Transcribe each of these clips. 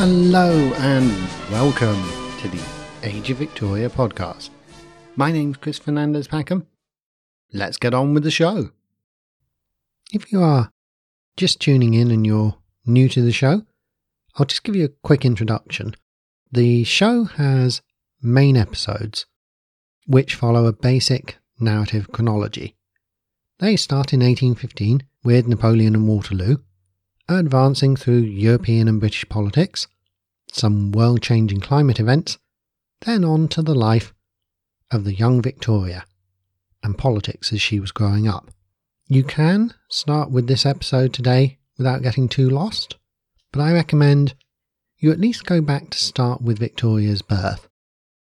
Hello and welcome to the Age of Victoria podcast. My name's Chris Fernandez Packham. Let's get on with the show. If you are just tuning in and you're new to the show, I'll just give you a quick introduction. The show has main episodes which follow a basic narrative chronology. They start in 1815 with Napoleon and Waterloo, advancing through European and British politics, some world changing climate events, then on to the life of the young Victoria and politics as she was growing up. You can start with this episode today without getting too lost, but I recommend you at least go back to start with Victoria's birth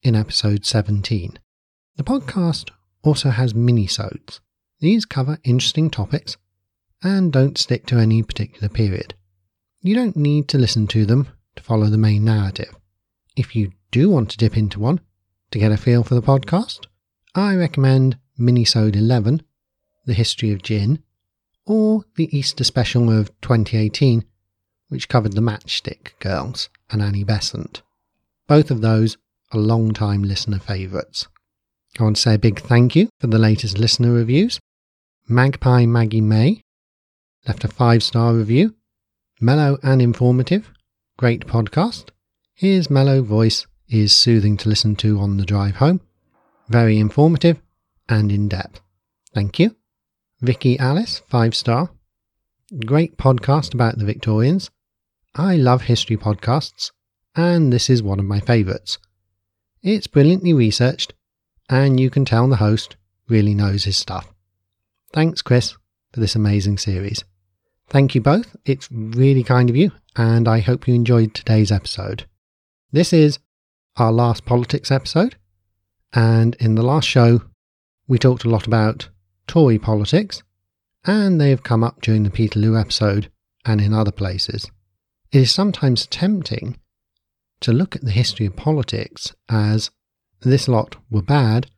in episode 17. The podcast also has mini-sodes. These cover interesting topics and don't stick to any particular period. You don't need to listen to them to follow the main narrative. If you do want to dip into one to get a feel for the podcast, I recommend Minisode 11, The History of Gin, or the Easter special of 2018, which covered the Matchstick Girls and Annie Besant. Both of those are long-time listener favourites. I want to say a big thank you for the latest listener reviews. Magpie Maggie May left a five star review. Mellow and informative. Great podcast. His mellow voice is soothing to listen to on the drive home. Very informative and in depth. Thank you. Vicky Alice, five star. Great podcast about the Victorians. I love history podcasts, and this is one of my favourites. It's brilliantly researched, and you can tell the host really knows his stuff. Thanks, Chris, for this amazing series. Thank you both. It's really kind of you, and I hope you enjoyed today's episode. This is our last politics episode, and in the last show, we talked a lot about Tory politics, and they have come up during the Peterloo episode and in other places. It is sometimes tempting to look at the history of politics as this lot were bad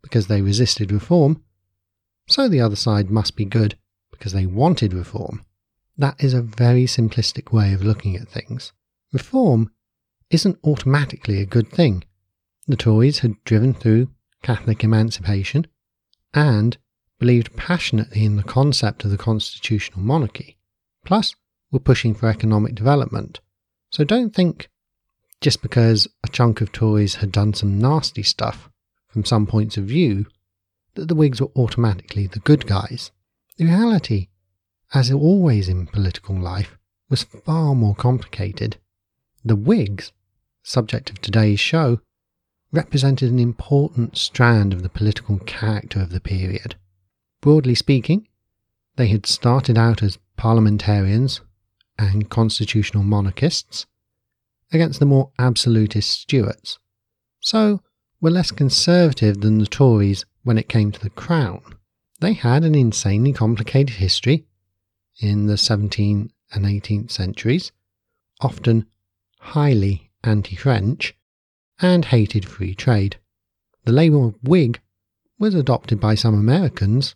because they resisted reform, so the other side must be good because they wanted reform. That is a very simplistic way of looking at things. Reform isn't automatically a good thing. The Tories had driven through Catholic emancipation and believed passionately in the concept of the constitutional monarchy, plus were pushing for economic development. So don't think just because a chunk of Tories had done some nasty stuff from some points of view that the Whigs were automatically the good guys. The reality as always in political life, was far more complicated. The Whigs, subject of today's show, represented an important strand of the political character of the period. Broadly speaking, they had started out as parliamentarians and constitutional monarchists against the more absolutist Stuarts, so were less conservative than the Tories when it came to the crown. They had an insanely complicated history in the 17th and 18th centuries, often highly anti French, and hated free trade. The label of Whig was adopted by some Americans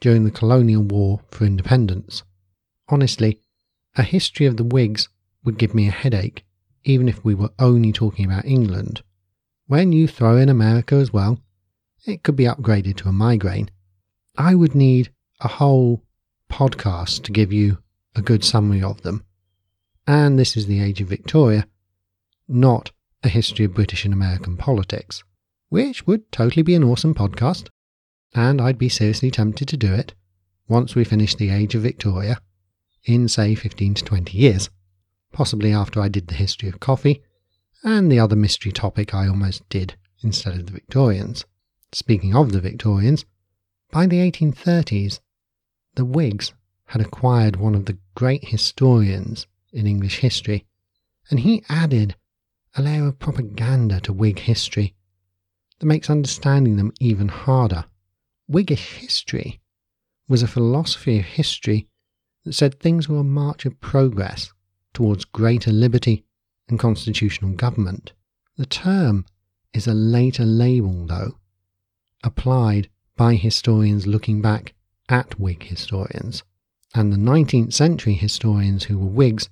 during the colonial war for independence. Honestly, a history of the Whigs would give me a headache, even if we were only talking about England. When you throw in America as well, it could be upgraded to a migraine. I would need a whole podcast to give you a good summary of them. And this is the age of Victoria, not a history of British and American politics, which would totally be an awesome podcast. And I'd be seriously tempted to do it once we finish the age of Victoria in, say, 15 to 20 years, possibly after I did the history of coffee and the other mystery topic I almost did instead of the Victorians. Speaking of the Victorians, by the 1830s, the Whigs had acquired one of the great historians in English history, and he added a layer of propaganda to Whig history that makes understanding them even harder. Whiggish history was a philosophy of history that said things were a march of progress towards greater liberty and constitutional government. The term is a later label, though, applied by historians looking back at Whig historians, and the 19th century historians who were Whigs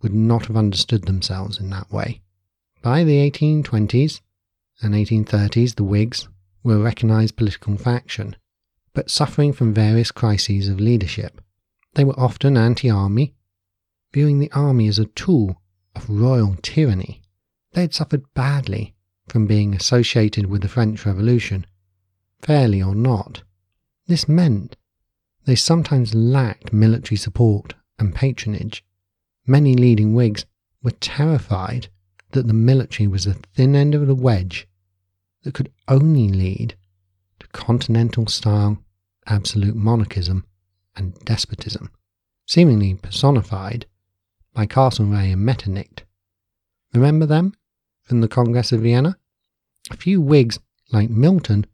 would not have understood themselves in that way. By the 1820s and 1830s, the Whigs were a recognised political faction, but suffering from various crises of leadership. They were often anti army, viewing the army as a tool of royal tyranny. They had suffered badly from being associated with the French Revolution, fairly or not. This meant they sometimes lacked military support and patronage. Many leading Whigs were terrified that the military was the thin end of the wedge that could only lead to continental style absolute monarchism and despotism, seemingly personified by Castlereagh and Metternich. Remember them from the Congress of Vienna? A few Whigs, like Milton,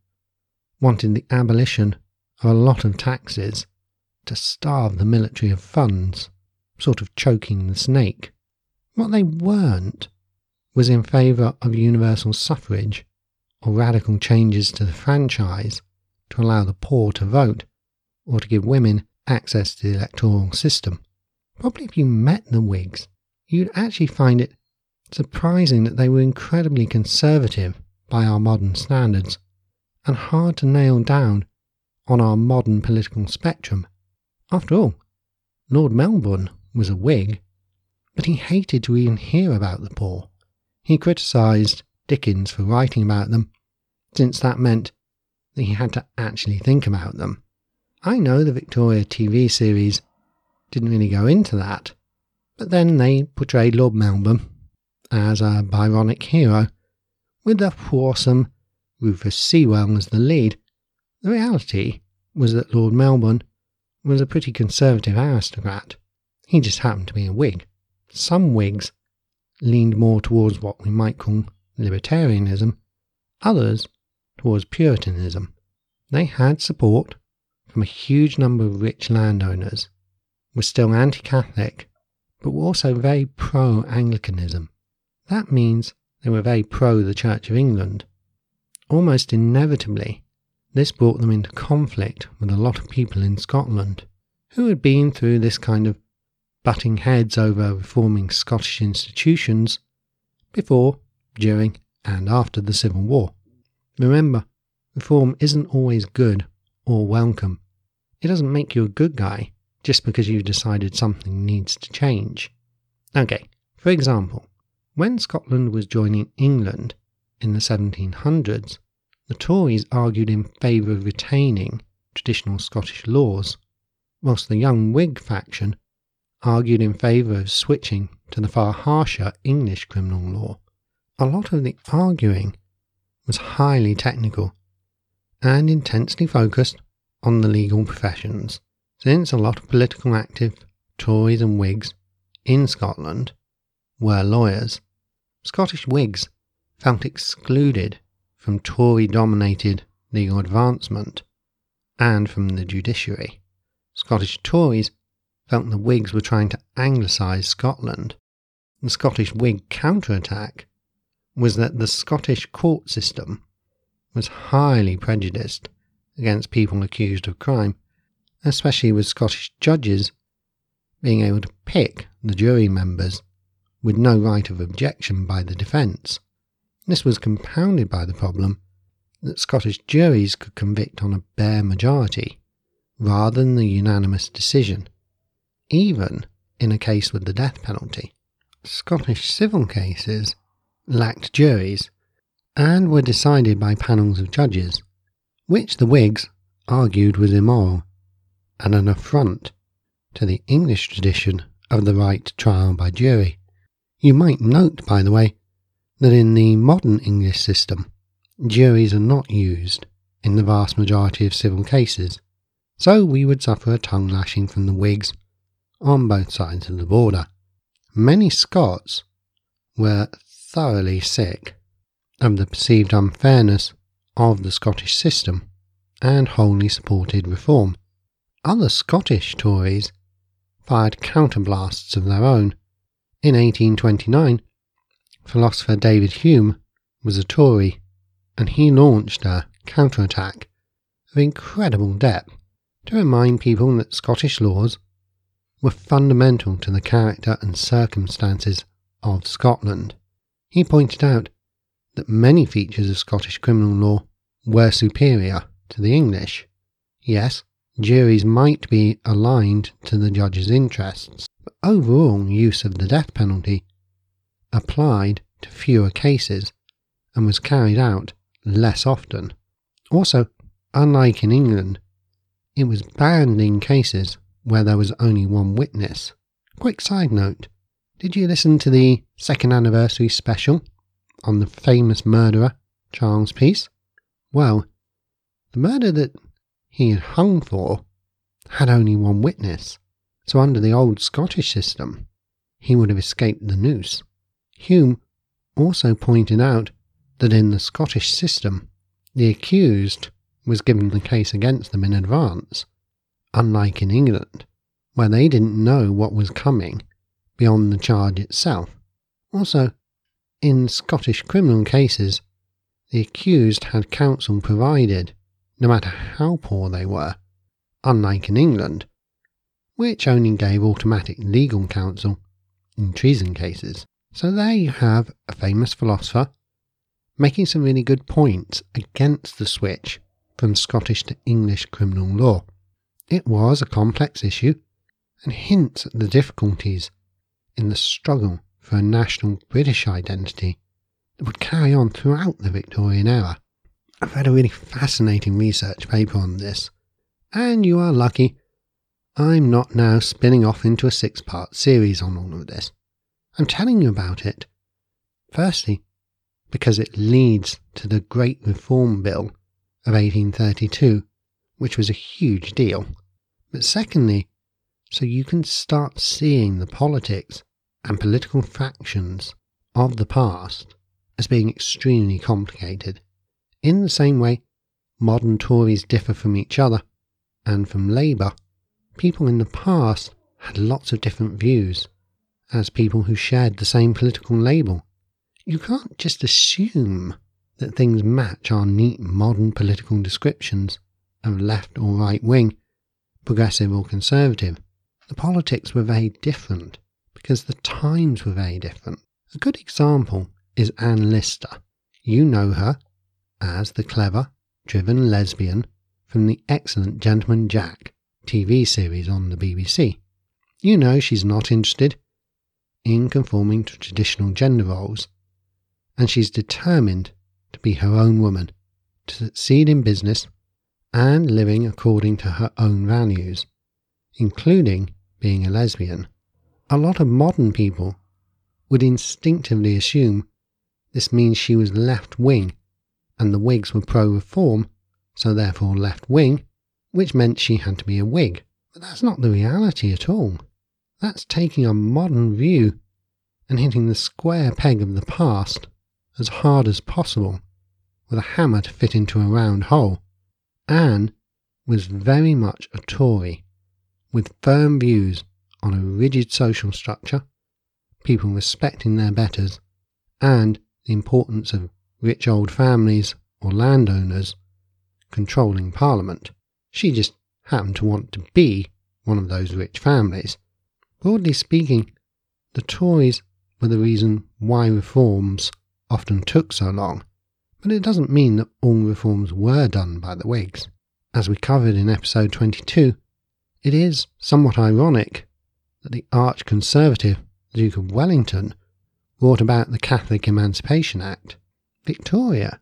wanted the abolition of a lot of taxes to starve the military of funds, sort of choking the snake. What they weren't was in favour of universal suffrage or radical changes to the franchise to allow the poor to vote or to give women access to the electoral system. Probably if you met the Whigs, you'd actually find it surprising that they were incredibly conservative by our modern standards and hard to nail down on our modern political spectrum. After all, Lord Melbourne was a Whig, but he hated to even hear about the poor. He criticised Dickens for writing about them, since that meant that he had to actually think about them. I know the Victoria TV series didn't really go into that, but then they portrayed Lord Melbourne as a Byronic hero, with the awesome Rufus Sewell as the lead. The reality was that Lord Melbourne was a pretty conservative aristocrat. He just happened to be a Whig. Some Whigs leaned more towards what we might call libertarianism, others towards Puritanism. They had support from a huge number of rich landowners, were still anti Catholic, but were also very pro Anglicanism. That means they were very pro the Church of England. Almost inevitably, this brought them into conflict with a lot of people in Scotland who had been through this kind of butting heads over reforming Scottish institutions before, during, and after the Civil War. Remember, reform isn't always good or welcome. It doesn't make you a good guy just because you've decided something needs to change. Okay, for example, when Scotland was joining England in the 1700s, the Tories argued in favour of retaining traditional Scottish laws, whilst the young Whig faction argued in favour of switching to the far harsher English criminal law. A lot of the arguing was highly technical and intensely focused on the legal professions, since a lot of political active Tories and Whigs in Scotland were lawyers. Scottish Whigs felt excluded from Tory dominated legal advancement and from the judiciary. Scottish Tories felt the Whigs were trying to anglicise Scotland. The Scottish Whig counterattack was that the Scottish court system was highly prejudiced against people accused of crime, especially with Scottish judges being able to pick the jury members with no right of objection by the defence. This was compounded by the problem that Scottish juries could convict on a bare majority rather than the unanimous decision, even in a case with the death penalty. Scottish civil cases lacked juries and were decided by panels of judges, which the Whigs argued was immoral and an affront to the English tradition of the right trial by jury. You might note, by the way, that in the modern English system, juries are not used in the vast majority of civil cases, so we would suffer a tongue lashing from the Whigs on both sides of the border. Many Scots were thoroughly sick of the perceived unfairness of the Scottish system and wholly supported reform. Other Scottish Tories fired counterblasts of their own. In 1829, philosopher David Hume was a Tory, and he launched a counterattack of incredible depth to remind people that Scottish laws were fundamental to the character and circumstances of Scotland. He pointed out that many features of Scottish criminal law were superior to the English. Yes, juries might be aligned to the judge's interests, but overall use of the death penalty applied to fewer cases and was carried out less often. Also, unlike in England, it was banned in cases where there was only one witness. Quick side note did you listen to the second anniversary special on the famous murderer, Charles Peace? Well, the murder that he had hung for had only one witness, so under the old Scottish system, he would have escaped the noose. Hume also pointed out that in the Scottish system, the accused was given the case against them in advance, unlike in England, where they didn't know what was coming beyond the charge itself. Also, in Scottish criminal cases, the accused had counsel provided, no matter how poor they were, unlike in England, which only gave automatic legal counsel in treason cases. So there you have a famous philosopher making some really good points against the switch from Scottish to English criminal law. It was a complex issue and hints at the difficulties in the struggle for a national British identity that would carry on throughout the Victorian era. I've read a really fascinating research paper on this, and you are lucky I'm not now spinning off into a six part series on all of this. I'm telling you about it, firstly, because it leads to the Great Reform Bill of 1832, which was a huge deal, but secondly, so you can start seeing the politics and political factions of the past as being extremely complicated. In the same way, modern Tories differ from each other and from Labour, people in the past had lots of different views as people who shared the same political label. You can't just assume that things match our neat modern political descriptions of left or right wing, progressive or conservative. The politics were very different because the times were very different. A good example is Anne Lister. You know her as the clever, driven lesbian from the excellent Gentleman Jack TV series on the BBC. You know she's not interested in conforming to traditional gender roles, and she's determined to be her own woman, to succeed in business and living according to her own values, including being a lesbian a lot of modern people would instinctively assume this means she was left wing and the Whigs were pro reform, so therefore left wing, which meant she had to be a Whig. But that's not the reality at all. That's taking a modern view and hitting the square peg of the past as hard as possible with a hammer to fit into a round hole. Anne was very much a Tory, with firm views on a rigid social structure, people respecting their betters, and the importance of rich old families or landowners controlling Parliament. She just happened to want to be one of those rich families. Broadly speaking, the Tories were the reason why reforms often took so long, but it doesn't mean that all reforms were done by the Whigs. As we covered in episode 22, it is somewhat ironic that the arch conservative Duke of Wellington brought about the Catholic Emancipation Act, Victoria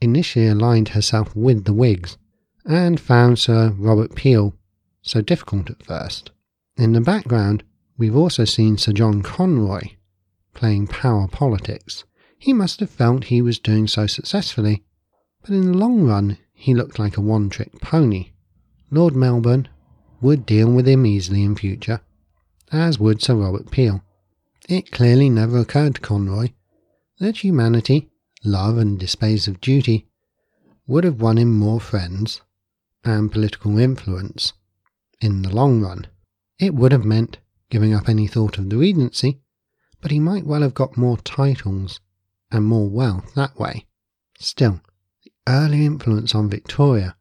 initially aligned herself with the Whigs and found Sir Robert Peel so difficult at first. In the background, we've also seen Sir John Conroy playing power politics. He must have felt he was doing so successfully, but in the long run, he looked like a one trick pony. Lord Melbourne would deal with him easily in future, as would Sir Robert Peel. It clearly never occurred to Conroy that humanity, love, and displays of duty would have won him more friends and political influence in the long run. It would have meant giving up any thought of the Regency, but he might well have got more titles and more wealth that way. Still, the early influence on Victoria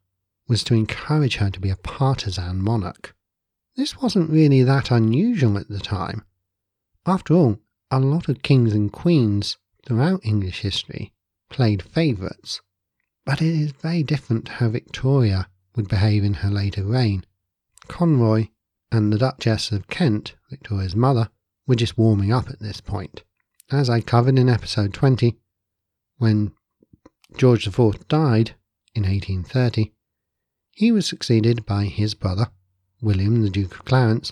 was to encourage her to be a partisan monarch. This wasn't really that unusual at the time. After all, a lot of kings and queens throughout English history played favourites, but it is very different how Victoria would behave in her later reign. Conroy and the Duchess of Kent, Victoria's mother, were just warming up at this point. As I covered in episode 20, when George IV died in 1830, he was succeeded by his brother, William the Duke of Clarence,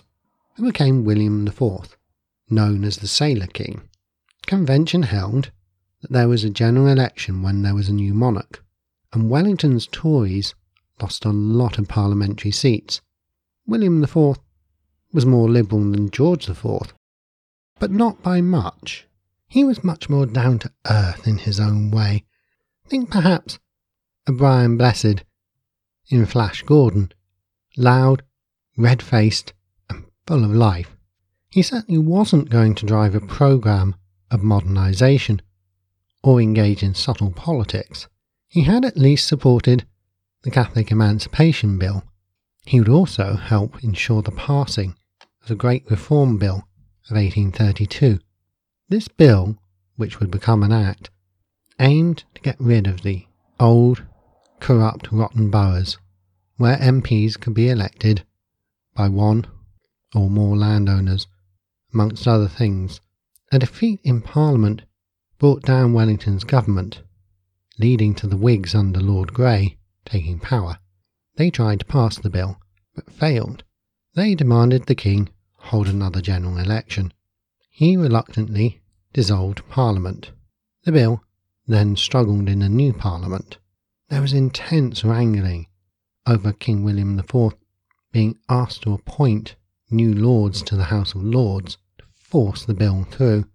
who became William IV, known as the Sailor King. Convention held that there was a general election when there was a new monarch, and Wellington's Tories lost a lot of parliamentary seats. William IV was more liberal than George IV, but not by much. He was much more down to earth in his own way. Think perhaps of Brian Blessed in Flash Gordon, loud, red faced, and full of life. He certainly wasn't going to drive a programme of modernisation or engage in subtle politics. He had at least supported the Catholic Emancipation Bill. He would also help ensure the passing the Great Reform Bill of 1832. This bill, which would become an act, aimed to get rid of the old, corrupt, rotten boroughs, where MPs could be elected by one or more landowners, amongst other things. A defeat in Parliament brought down Wellington's government, leading to the Whigs under Lord Grey taking power. They tried to pass the bill, but failed. They demanded the king hold another general election. He reluctantly dissolved Parliament. The bill then struggled in a new Parliament. There was intense wrangling over King William IV being asked to appoint new lords to the House of Lords to force the bill through,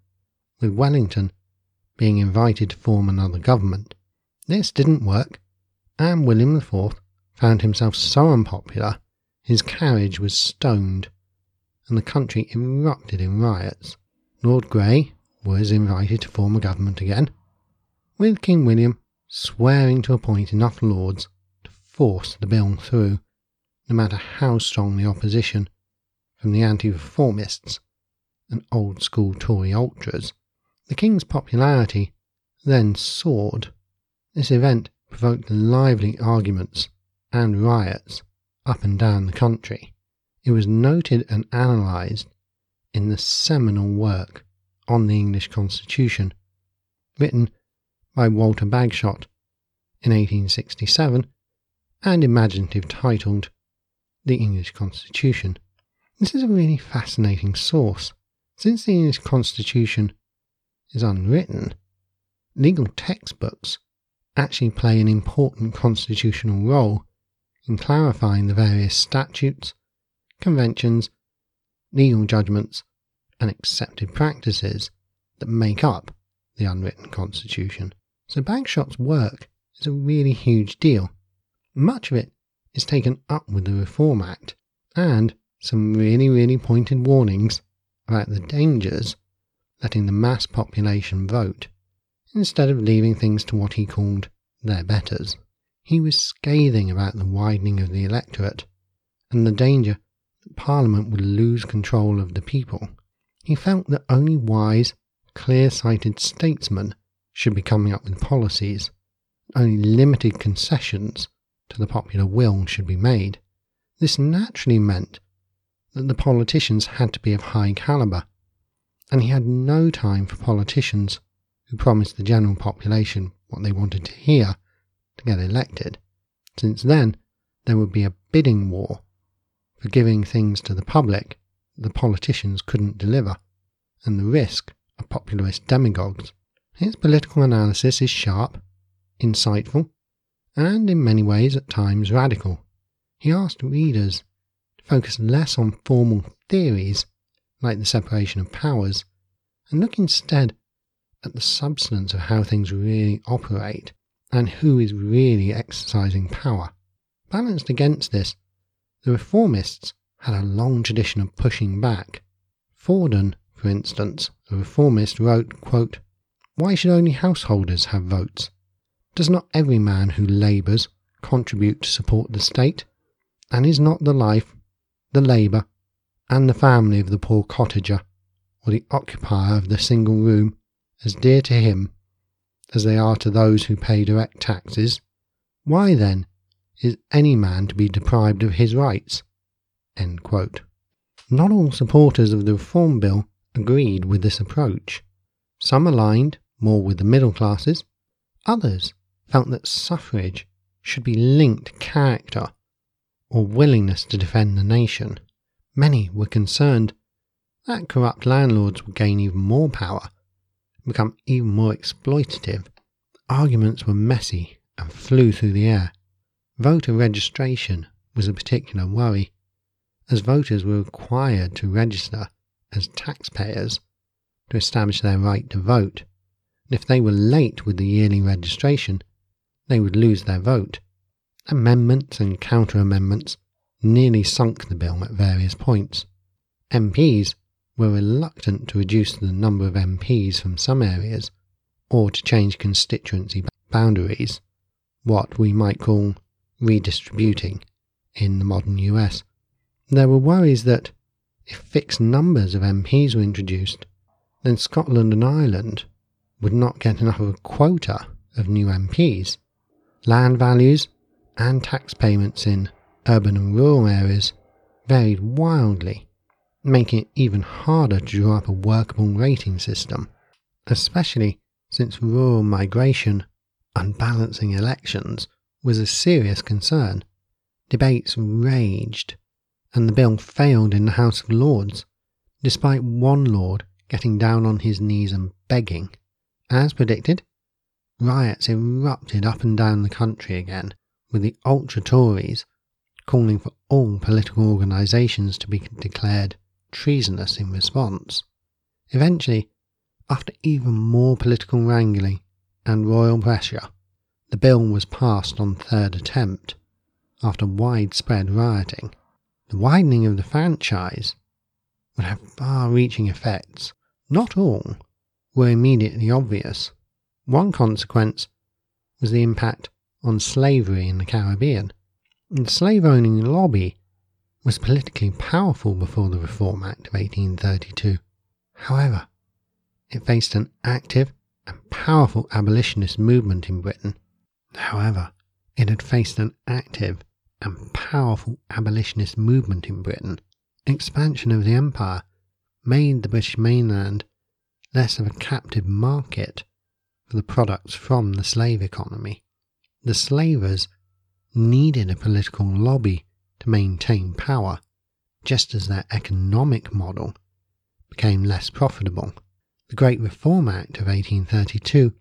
with Wellington being invited to form another government. This didn't work, and William IV found himself so unpopular his carriage was stoned and the country erupted in riots. Lord Grey was invited to form a government again, with King William swearing to appoint enough lords to force the bill through, no matter how strong the opposition from the anti reformists and old school Tory ultras. The king's popularity then soared. This event provoked lively arguments and riots up and down the country. It was noted and analysed in the seminal work on the English Constitution, written by Walter Bagehot in 1867 and imaginative titled The English Constitution. This is a really fascinating source. Since the English Constitution is unwritten, legal textbooks actually play an important constitutional role in clarifying the various statutes conventions, legal judgments, and accepted practices that make up the unwritten constitution. So Bagehot's work is a really huge deal. Much of it is taken up with the Reform Act and some really, really pointed warnings about the dangers letting the mass population vote instead of leaving things to what he called their betters. He was scathing about the widening of the electorate and the danger Parliament would lose control of the people. He felt that only wise, clear sighted statesmen should be coming up with policies. Only limited concessions to the popular will should be made. This naturally meant that the politicians had to be of high calibre, and he had no time for politicians who promised the general population what they wanted to hear to get elected, since then there would be a bidding war for giving things to the public the politicians couldn't deliver, and the risk of populist demagogues. His political analysis is sharp, insightful, and in many ways at times radical. He asked readers to focus less on formal theories like the separation of powers and look instead at the substance of how things really operate and who is really exercising power. Balanced against this the reformists had a long tradition of pushing back. Fordun, for instance, a reformist, wrote, quote, Why should only householders have votes? Does not every man who labours contribute to support the state? And is not the life, the labour, and the family of the poor cottager or the occupier of the single room as dear to him as they are to those who pay direct taxes, why then is any man to be deprived of his rights? Not all supporters of the Reform Bill agreed with this approach. Some aligned more with the middle classes, others felt that suffrage should be linked to character or willingness to defend the nation. Many were concerned that corrupt landlords would gain even more power become even more exploitative. Arguments were messy and flew through the air. Voter registration was a particular worry, as voters were required to register as taxpayers to establish their right to vote, and if they were late with the yearly registration, they would lose their vote. Amendments and counter amendments nearly sunk the bill at various points. MPs were reluctant to reduce the number of MPs from some areas or to change constituency boundaries, what we might call redistributing in the modern US. There were worries that if fixed numbers of MPs were introduced, then Scotland and Ireland would not get enough of a quota of new MPs. Land values and tax payments in urban and rural areas varied wildly, making it even harder to draw up a workable rating system, especially since rural migration unbalancing elections was a serious concern. Debates raged, and the bill failed in the House of Lords, despite one Lord getting down on his knees and begging. As predicted, riots erupted up and down the country again, with the ultra Tories calling for all political organisations to be declared treasonous in response. Eventually, after even more political wrangling and royal pressure, the bill was passed on third attempt after widespread rioting. The widening of the franchise would have far reaching effects. Not all were immediately obvious. One consequence was the impact on slavery in the Caribbean. The slave owning lobby was politically powerful before the Reform Act of 1832. However, it faced an active and powerful abolitionist movement in Britain. However, it had faced an active and powerful abolitionist movement in Britain. Expansion of the empire made the British mainland less of a captive market for the products from the slave economy. The slavers needed a political lobby to maintain power, just as their economic model became less profitable. The Great Reform Act of 1832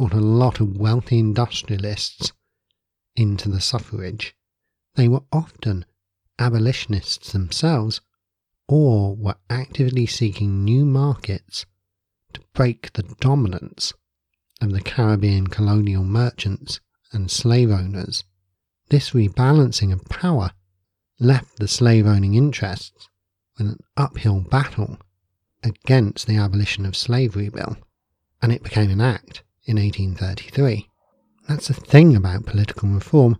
brought a lot of wealthy industrialists into the suffrage. They were often abolitionists themselves or were actively seeking new markets to break the dominance of the Caribbean colonial merchants and slave owners. This rebalancing of power left the slave owning interests with an uphill battle against the Abolition of Slavery Bill, and it became an act in 1833. That's the thing about political reform.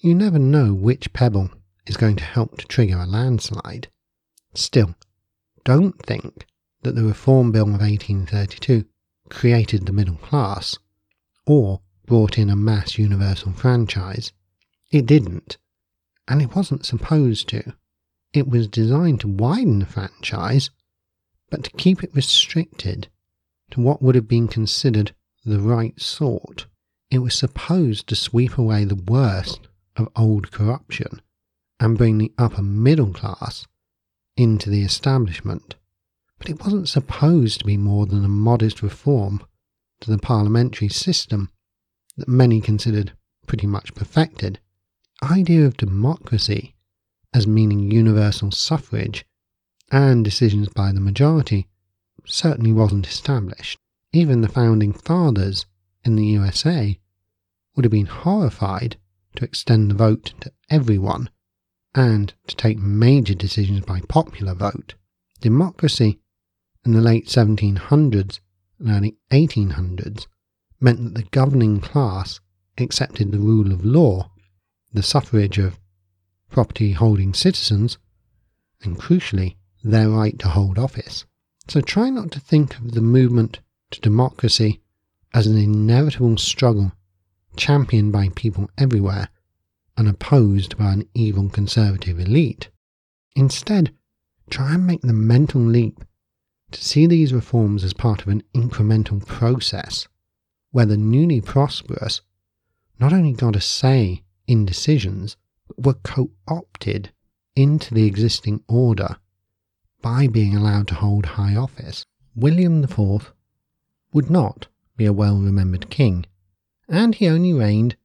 You never know which pebble is going to help to trigger a landslide. Still, don't think that the Reform Bill of 1832 created the middle class or brought in a mass universal franchise. It didn't, and it wasn't supposed to. It was designed to widen the franchise but to keep it restricted to what would have been considered the right sort. It was supposed to sweep away the worst of old corruption and bring the upper middle class into the establishment. But it wasn't supposed to be more than a modest reform to the parliamentary system that many considered pretty much perfected. Idea of democracy as meaning universal suffrage and decisions by the majority certainly wasn't established. Even the founding fathers in the USA would have been horrified to extend the vote to everyone and to take major decisions by popular vote. Democracy in the late 1700s and early 1800s meant that the governing class accepted the rule of law, the suffrage of property holding citizens, and crucially, their right to hold office. So try not to think of the movement to democracy as an inevitable struggle championed by people everywhere and opposed by an evil conservative elite. Instead, try and make the mental leap to see these reforms as part of an incremental process where the newly prosperous not only got a say in decisions, but were co opted into the existing order by being allowed to hold high office. William IV would not be a well remembered king, and he only reigned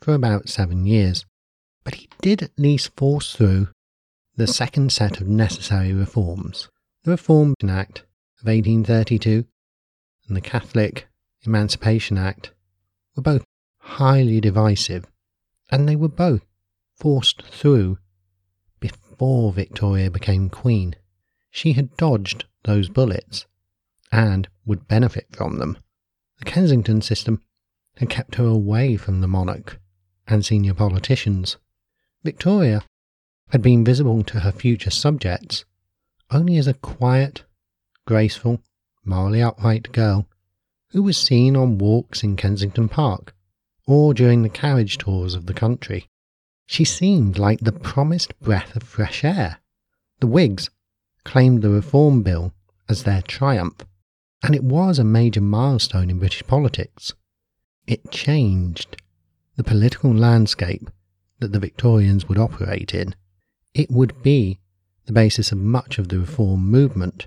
for about seven years. But he did at least force through the second set of necessary reforms the Reform Act of 1832 and the Catholic Emancipation Act were both highly divisive, and they were both forced through before Victoria became Queen. She had dodged those bullets and would benefit from them. The Kensington system had kept her away from the monarch and senior politicians. Victoria had been visible to her future subjects only as a quiet, graceful, morally upright girl who was seen on walks in Kensington Park or during the carriage tours of the country. She seemed like the promised breath of fresh air. The Whigs claimed the Reform Bill as their triumph, and it was a major milestone in British politics. It changed the political landscape that the Victorians would operate in. It would be the basis of much of the reform movement,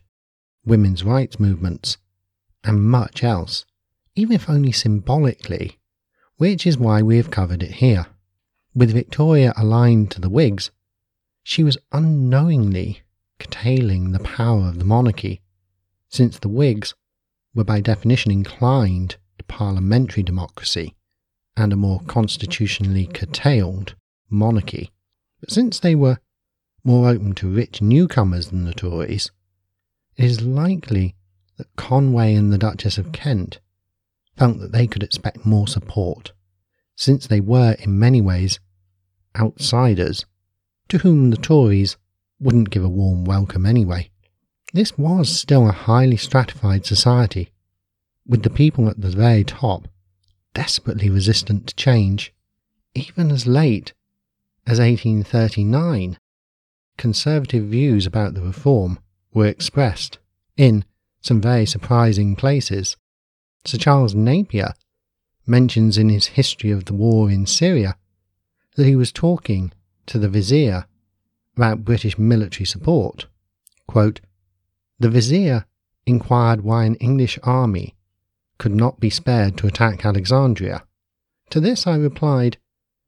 women's rights movements, and much else, even if only symbolically, which is why we have covered it here. With Victoria aligned to the Whigs, she was unknowingly curtailing the power of the monarchy, since the Whigs were by definition inclined to parliamentary democracy and a more constitutionally curtailed monarchy. But since they were more open to rich newcomers than the Tories, it is likely that Conroy and the Duchess of Kent felt that they could expect more support, since they were in many ways outsiders to whom the Tories wouldn't give a warm welcome anyway. This was still a highly stratified society, with the people at the very top desperately resistant to change. Even as late as 1839, conservative views about the reform were expressed in some very surprising places. Sir Charles Napier mentions in his History of the War in Syria that he was talking to the Vizier about British military support. Quote, the Vizier inquired why an English army could not be spared to attack Alexandria. To this I replied,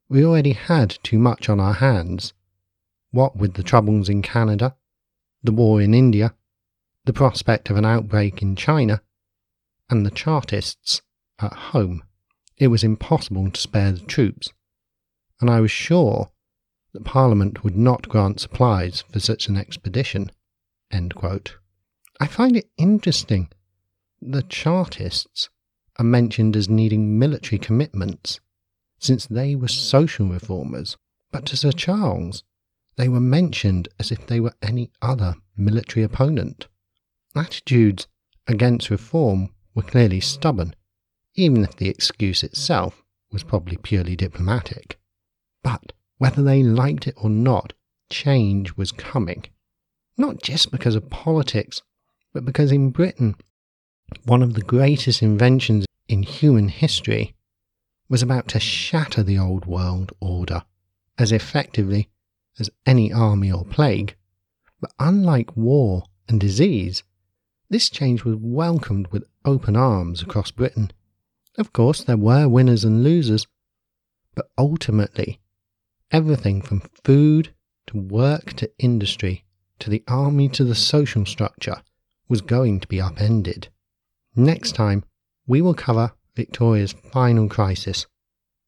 We already had too much on our hands. What with the troubles in Canada, the war in India, the prospect of an outbreak in China, and the Chartists at home, it was impossible to spare the troops, and I was sure that Parliament would not grant supplies for such an expedition. I find it interesting the Chartists are mentioned as needing military commitments, since they were social reformers, but to Sir Charles, they were mentioned as if they were any other military opponent. Attitudes against reform were clearly stubborn, even if the excuse itself was probably purely diplomatic. But whether they liked it or not, change was coming. Not just because of politics, but because in Britain, one of the greatest inventions in human history was about to shatter the old world order as effectively as any army or plague. But unlike war and disease, this change was welcomed with open arms across Britain. Of course, there were winners and losers, but ultimately, everything from food to work to industry to the army to the social structure was going to be upended. Next time, we will cover Victoria's final crisis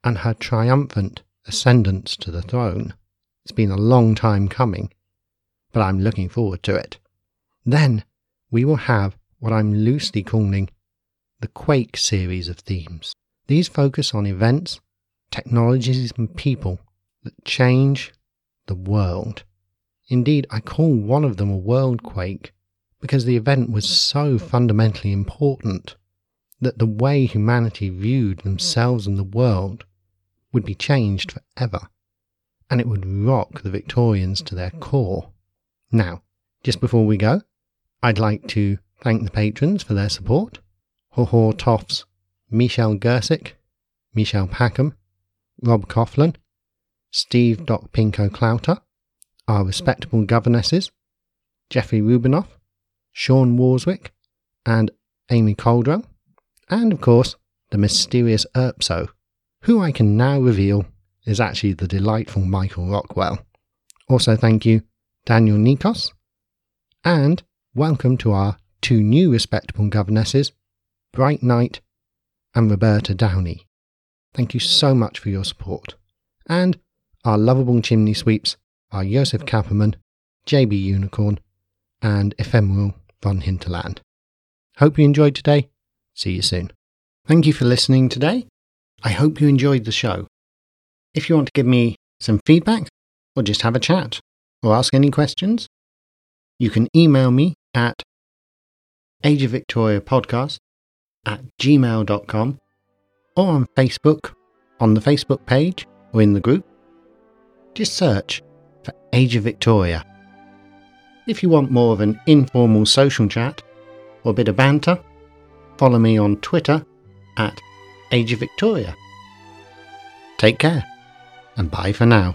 and her triumphant ascendance to the throne. It's been a long time coming, but I'm looking forward to it. Then we will have what I'm loosely calling the Quake series of themes. These focus on events, technologies, and people that change the world. Indeed, I call one of them a world quake because the event was so fundamentally important that the way humanity viewed themselves and the world would be changed forever, and it would rock the Victorians to their core. Now, just before we go, I'd like to thank the patrons for their support. Hohor Toffs, Michelle Gersick, Michelle Packham, Rob Coughlin, Steve Doc Pinko Clouter, our respectable governesses, Jeffrey Rubinoff, Sean Warswick, and Amy Coldwell, and of course, the mysterious Erpso, who I can now reveal is actually the delightful Michael Rockwell. Also, thank you, Daniel Nikos, and welcome to our two new respectable governesses, Bright Knight and Roberta Downey. Thank you so much for your support. And our lovable chimney sweeps are Joseph Kapperman, JB Unicorn, and Ephemeral von Hinterland. Hope you enjoyed today. See you soon. Thank you for listening today. I hope you enjoyed the show. If you want to give me some feedback, or just have a chat, or ask any questions, you can email me at Age of Victoria podcast at gmail.com or on Facebook, on the Facebook page, or in the group. Just search for Age of Victoria. If you want more of an informal social chat or a bit of banter, follow me on Twitter at Age of Victoria. Take care, and bye for now.